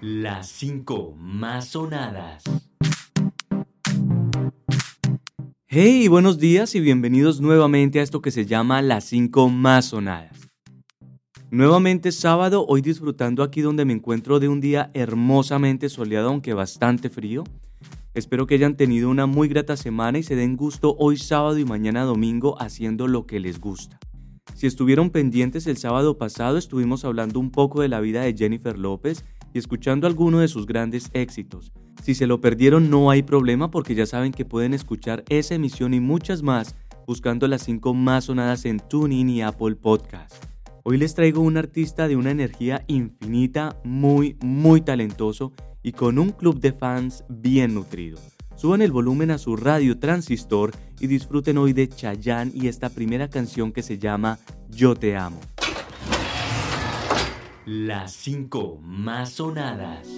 Las 5 más sonadas. Hey, buenos días y bienvenidos nuevamente a esto que se llama Las 5 más sonadas. Nuevamente sábado, hoy disfrutando aquí donde me encuentro de un día hermosamente soleado aunque bastante frío. Espero que hayan tenido una muy grata semana y se den gusto hoy sábado y mañana domingo haciendo lo que les gusta. Si estuvieron pendientes el sábado pasado estuvimos hablando un poco de la vida de Jennifer López y escuchando algunos de sus grandes éxitos. Si se lo perdieron no hay problema porque ya saben que pueden escuchar esa emisión y muchas más buscando las 5 más sonadas en TuneIn y Apple Podcast. Hoy les traigo un artista de una energía infinita, muy, muy talentoso y con un club de fans bien nutrido. Suban el volumen a su radio transistor y disfruten hoy de Chayanne y esta primera canción que se llama Yo te amo. Las 5 más sonadas.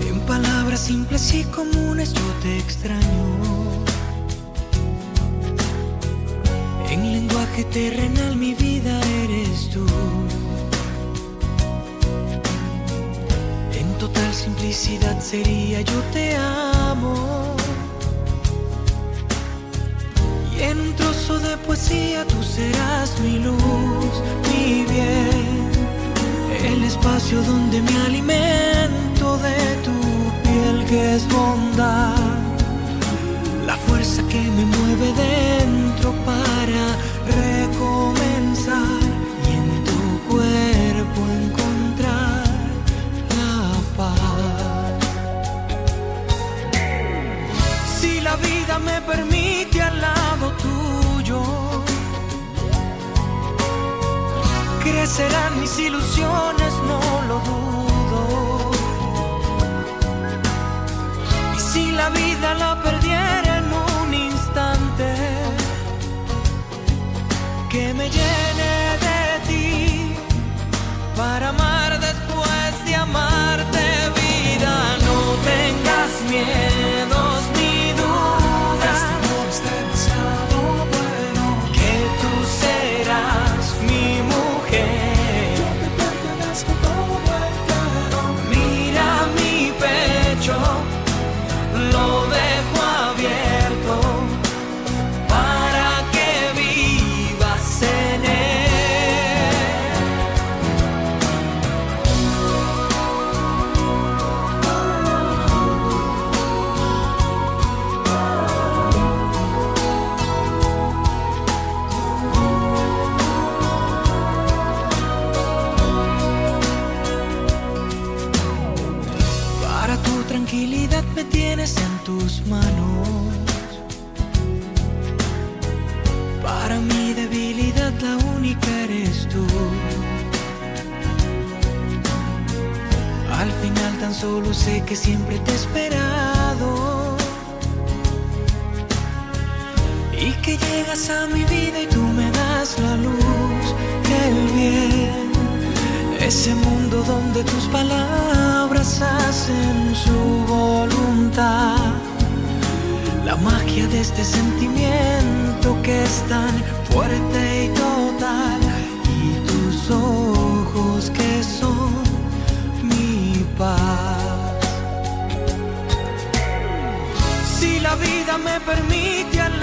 En palabras simples y comunes yo te extraño. En lenguaje terrenal mi vida En total simplicidad sería yo te amo. Y en un trozo de poesía tú serás mi luz, mi bien. El espacio donde me alimento de tu piel que es bondad. La fuerza que me mueve dentro para recomenzar me permite al lado tuyo, crecerán mis ilusiones, no lo dudo. Y si la vida la perdiera en un instante, que me ti para amar vida y tú me das la luz, el bien. Ese mundo donde tus palabras hacen su voluntad. La magia de este sentimiento que es tan fuerte y total. Y tus ojos que son mi paz. Si la vida me permite al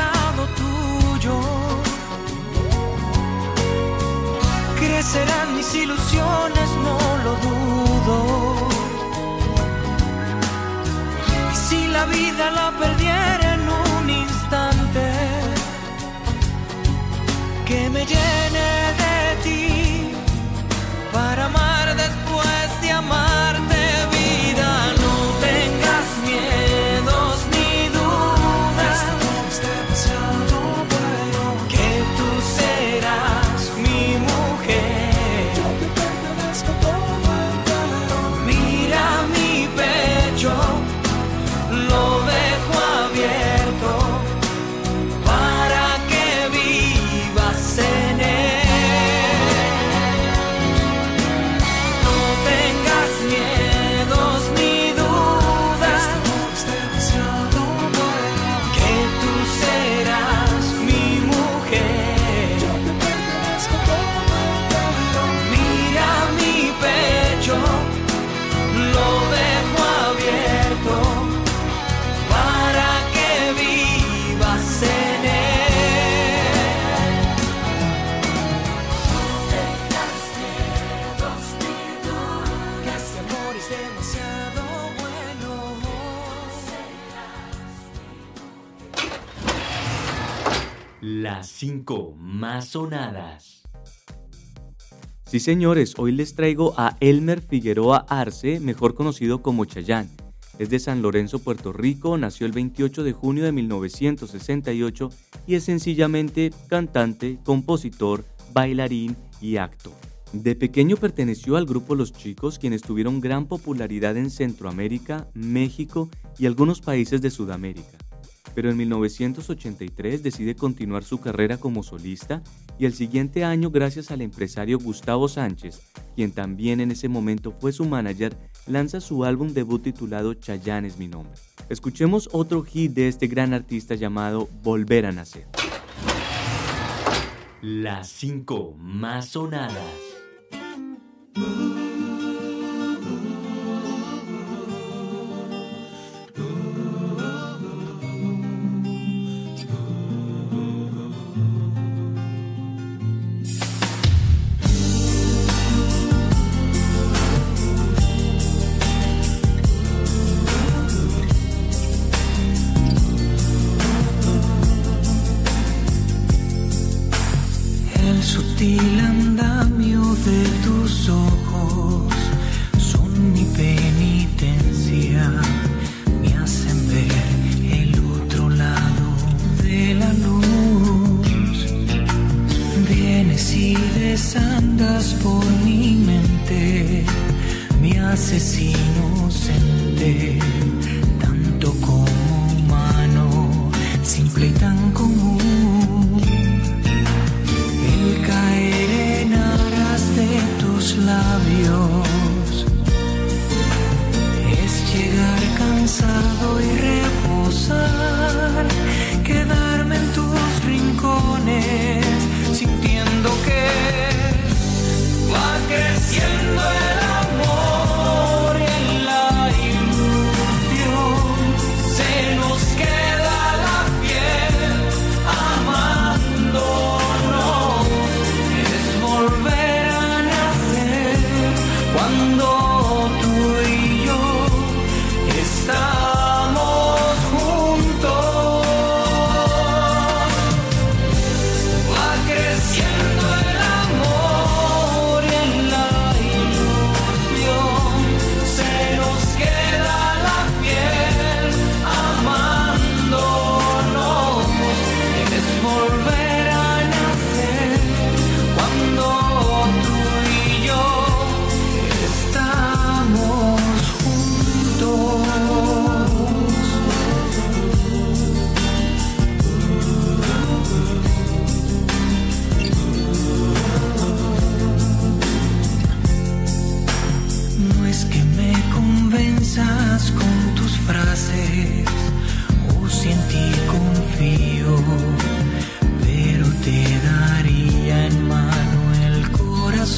crecerán mis ilusiones, no lo dudo. Y si la vida la perdiera en un instante, que me llene sonadas. Sí, señores, hoy les traigo a Elmer Figueroa Arce, mejor conocido como Chayán. Es de San Lorenzo, Puerto Rico, nació el 28 de junio de 1968 y es sencillamente cantante, compositor, bailarín y actor. De pequeño perteneció al grupo Los Chicos, quienes tuvieron gran popularidad en Centroamérica, México y algunos países de Sudamérica. Pero en 1983 decide continuar su carrera como solista y el siguiente año, gracias al empresario Gustavo Sánchez, quien también en ese momento fue su manager, lanza su álbum debut titulado Chayán es mi nombre. Escuchemos otro hit de este gran artista llamado Volver a Nacer. Las cinco más sonadas. El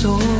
corazón.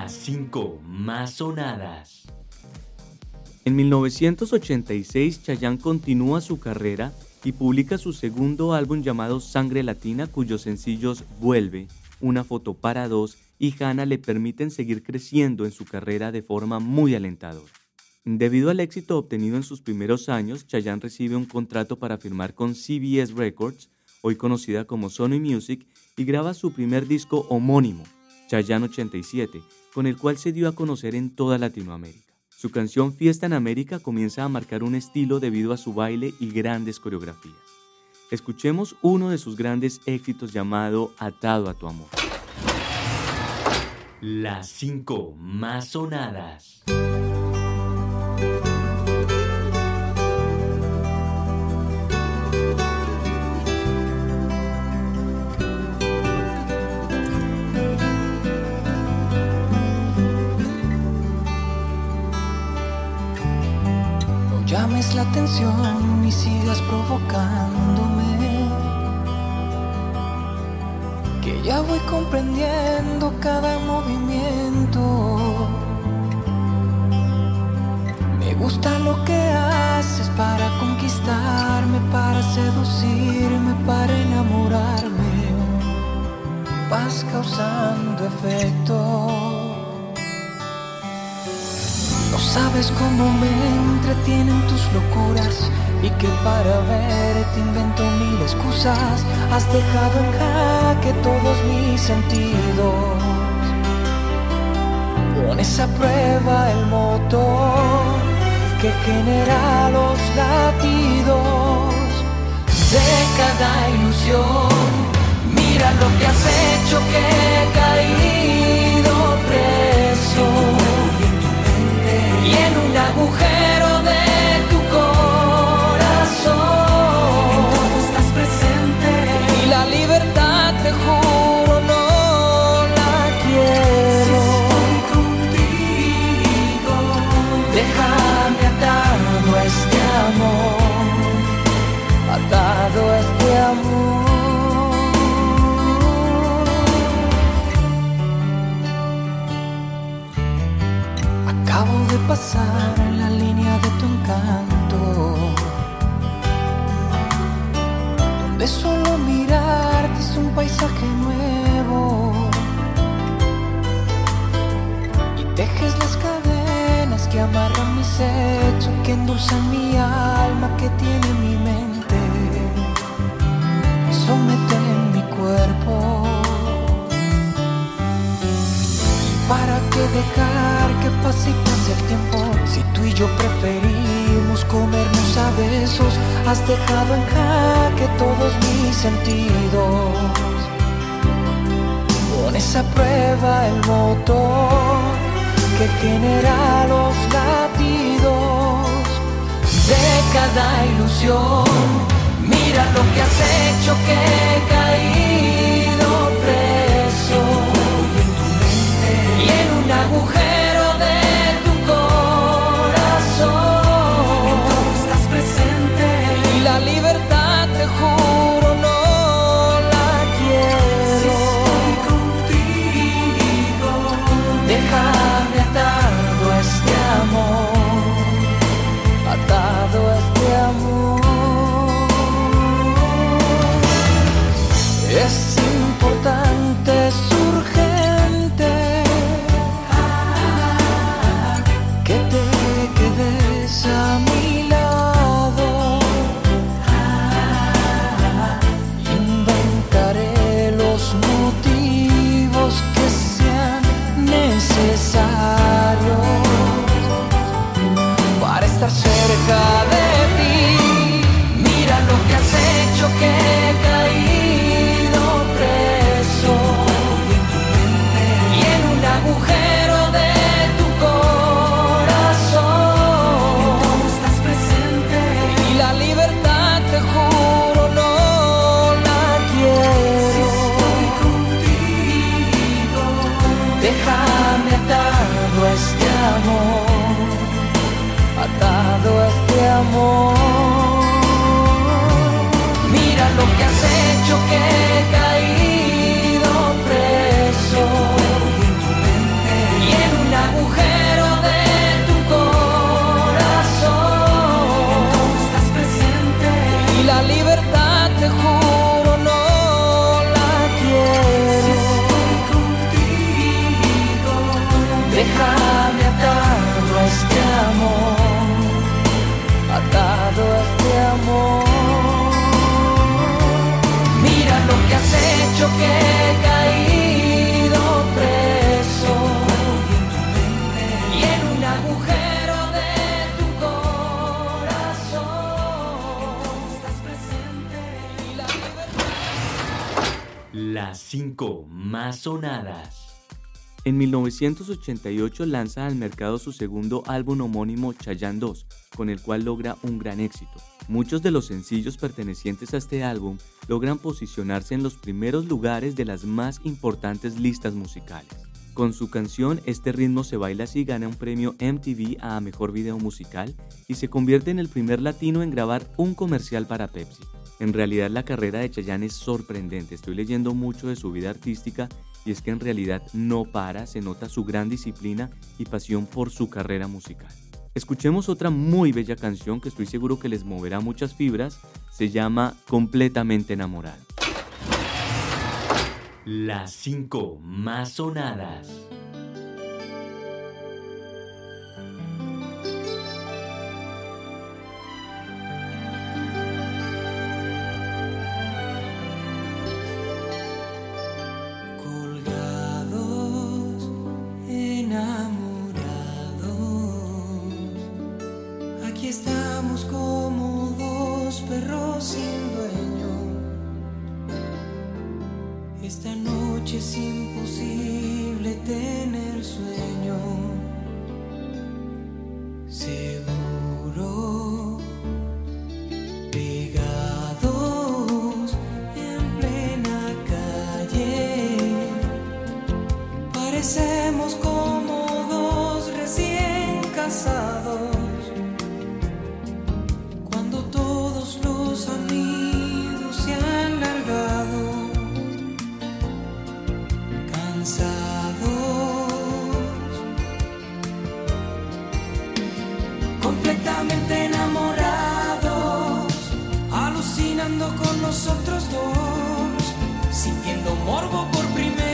Las 5 más sonadas. En 1986, Chayanne continúa su carrera y publica su segundo álbum llamado Sangre Latina, cuyos sencillos Vuelve, Una foto para dos y Hannah le permiten seguir creciendo en su carrera de forma muy alentadora. Debido al éxito obtenido en sus primeros años, Chayanne recibe un contrato para firmar con CBS Records, hoy conocida como Sony Music, y graba su primer disco homónimo, Chayanne 87, con el cual se dio a conocer en toda Latinoamérica. Su canción Fiesta en América comienza a marcar un estilo debido a su baile y grandes coreografías. Escuchemos uno de sus grandes éxitos llamado Atado a tu amor. Las cinco más sonadas. La atención y sigas provocándome. Que ya voy comprendiendo cada movimiento. Me gusta lo que haces para conquistarme, para seducirme, para enamorarme. Vas causando efecto. Sabes cómo me entretienen tus locuras y que para verte invento mil excusas. Has dejado en jaque todos mis sentidos. Pones a prueba el motor que genera los latidos de cada ilusión. Mira lo que has hecho que que pase y pase el tiempo? Si tú y yo preferimos comernos a besos, has dejado en jaque todos mis sentidos. Pones a prueba el motor que genera los latidos de cada ilusión. Mira lo que has hecho que he caído preso y en un agujero Mira lo que has hecho que he caído preso. Y en, un agujero de tu corazón. Estás presente. Y la libertad te juro. Amor. Mira lo que has hecho que he caído preso y en un agujero de tu corazón estás presente y la Las 5 más sonadas. En 1988 lanza al mercado su segundo álbum homónimo Chayanne 2, con el cual logra un gran éxito. Muchos de los sencillos pertenecientes a este álbum logran posicionarse en los primeros lugares de las más importantes listas musicales. Con su canción Este ritmo se baila así gana un premio MTV a Mejor Video Musical y se convierte en el primer latino en grabar un comercial para Pepsi. En realidad la carrera de Chayanne es sorprendente, estoy leyendo mucho de su vida artística y es que en realidad no para, se nota su gran disciplina y pasión por su carrera musical. Escuchemos otra muy bella canción que estoy seguro que les moverá muchas fibras, se llama Completamente enamorado. Las 5 más sonadas. Parecemos como dos recién casados. Cuando todos los amigos se han largado, cansados, completamente enamorados, alucinando con nosotros dos, sintiendo morbo por primera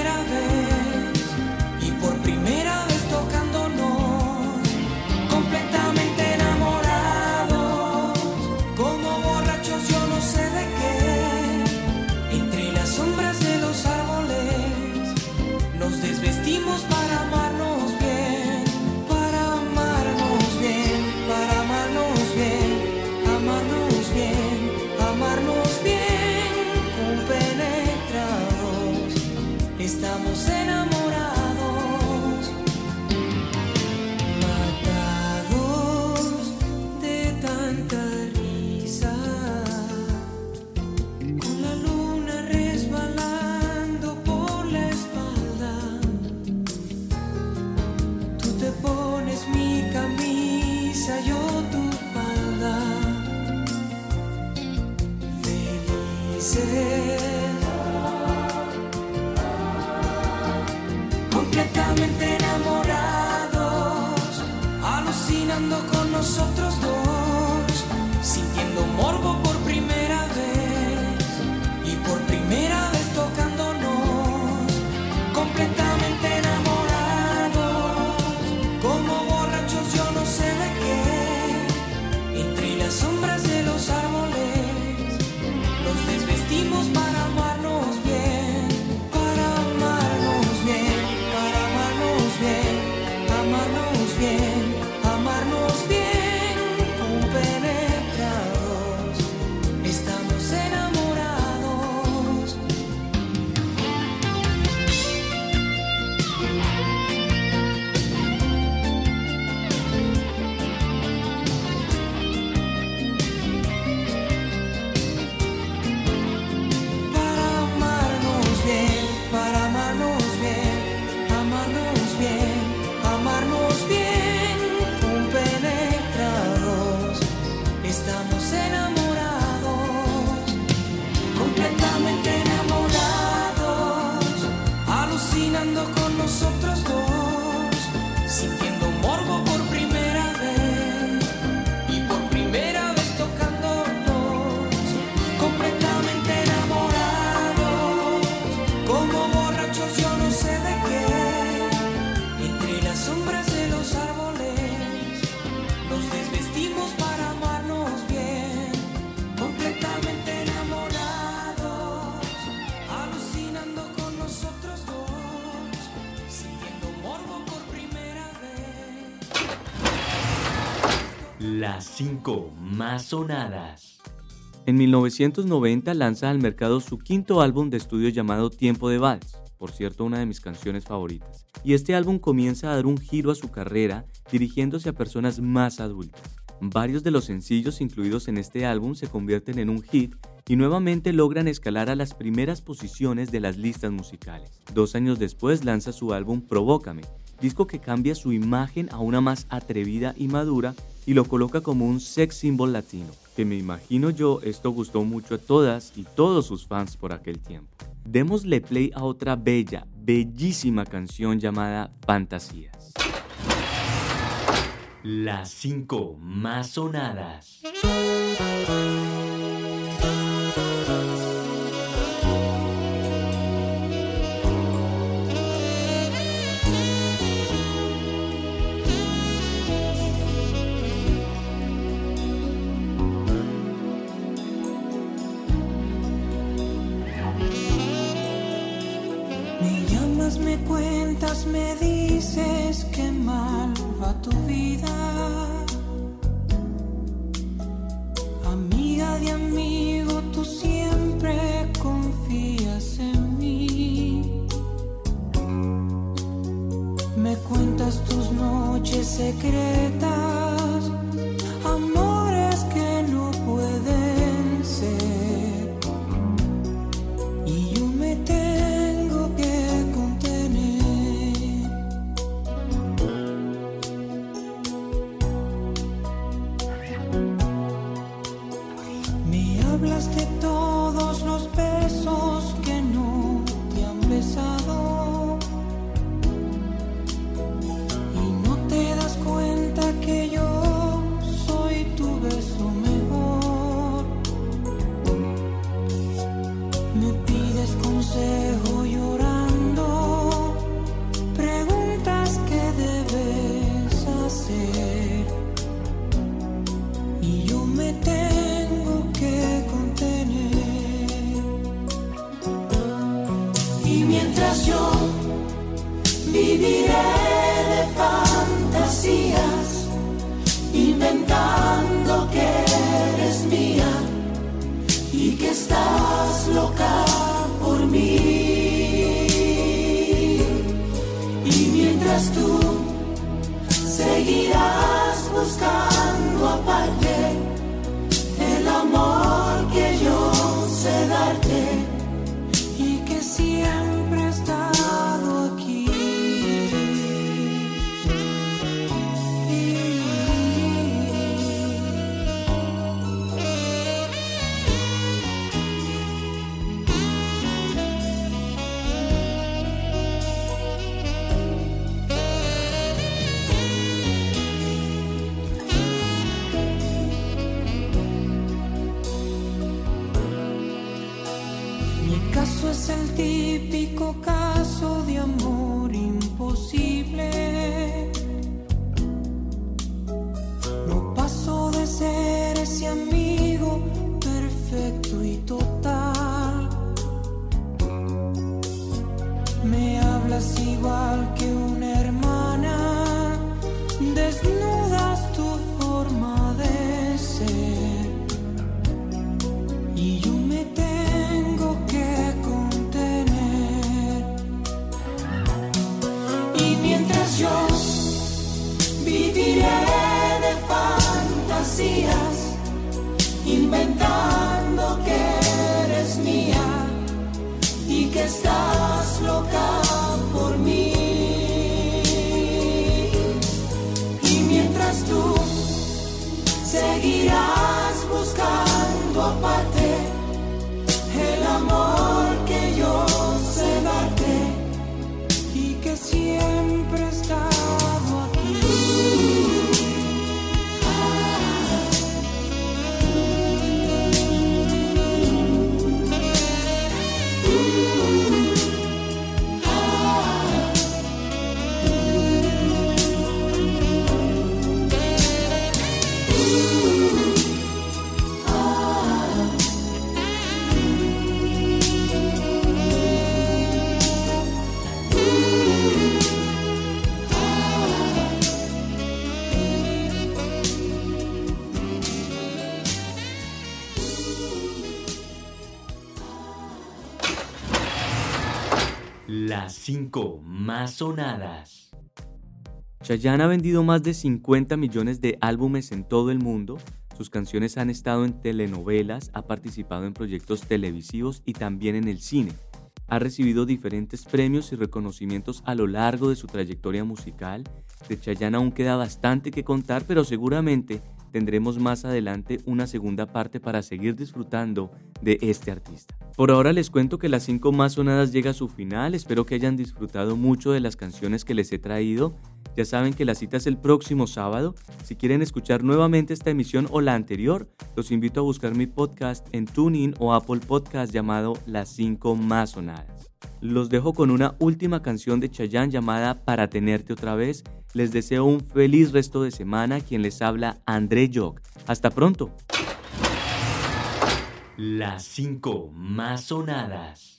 Las 5 más sonadas. En 1990 lanza al mercado su quinto álbum de estudio llamado Tiempo de Vals, por cierto una de mis canciones favoritas. Y este álbum comienza a dar un giro a su carrera dirigiéndose a personas más adultas. Varios de los sencillos incluidos en este álbum se convierten en un hit y nuevamente logran escalar a las primeras posiciones de las listas musicales. Dos años después lanza su álbum Provócame, disco que cambia su imagen a una más atrevida y madura y lo coloca como un sex symbol latino, que me imagino yo esto gustó mucho a todas y todos sus fans por aquel tiempo. Démosle play a otra bella, bellísima canción llamada Fantasías. Las 5 más sonadas. Me dices que mal va tu vida. Inventando que eres mía y que estás loca por mí. Y mientras tú seguirás buscando aparte Las 5 más sonadas. Chayanne ha vendido más de 50 millones de álbumes en todo el mundo. Sus canciones han estado en telenovelas, ha participado en proyectos televisivos y también en el cine. Ha recibido diferentes premios y reconocimientos a lo largo de su trayectoria musical. De Chayanne aún queda bastante que contar, pero seguramente tendremos más adelante una segunda parte para seguir disfrutando de este artista. Por ahora les cuento que las 5 más sonadas llega a su final, espero que hayan disfrutado mucho de las canciones que les he traído. Ya saben que la cita es el próximo sábado. Si quieren escuchar nuevamente esta emisión o la anterior, los invito a buscar mi podcast en TuneIn o Apple Podcast llamado Las 5 más sonadas. Los dejo con una última canción de Chayanne llamada Para tenerte otra vez les deseo un feliz resto de semana. Quien les habla, André Jock. Hasta pronto. Las 5 más sonadas.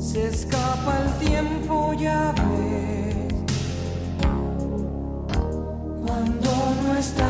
Necesito saber para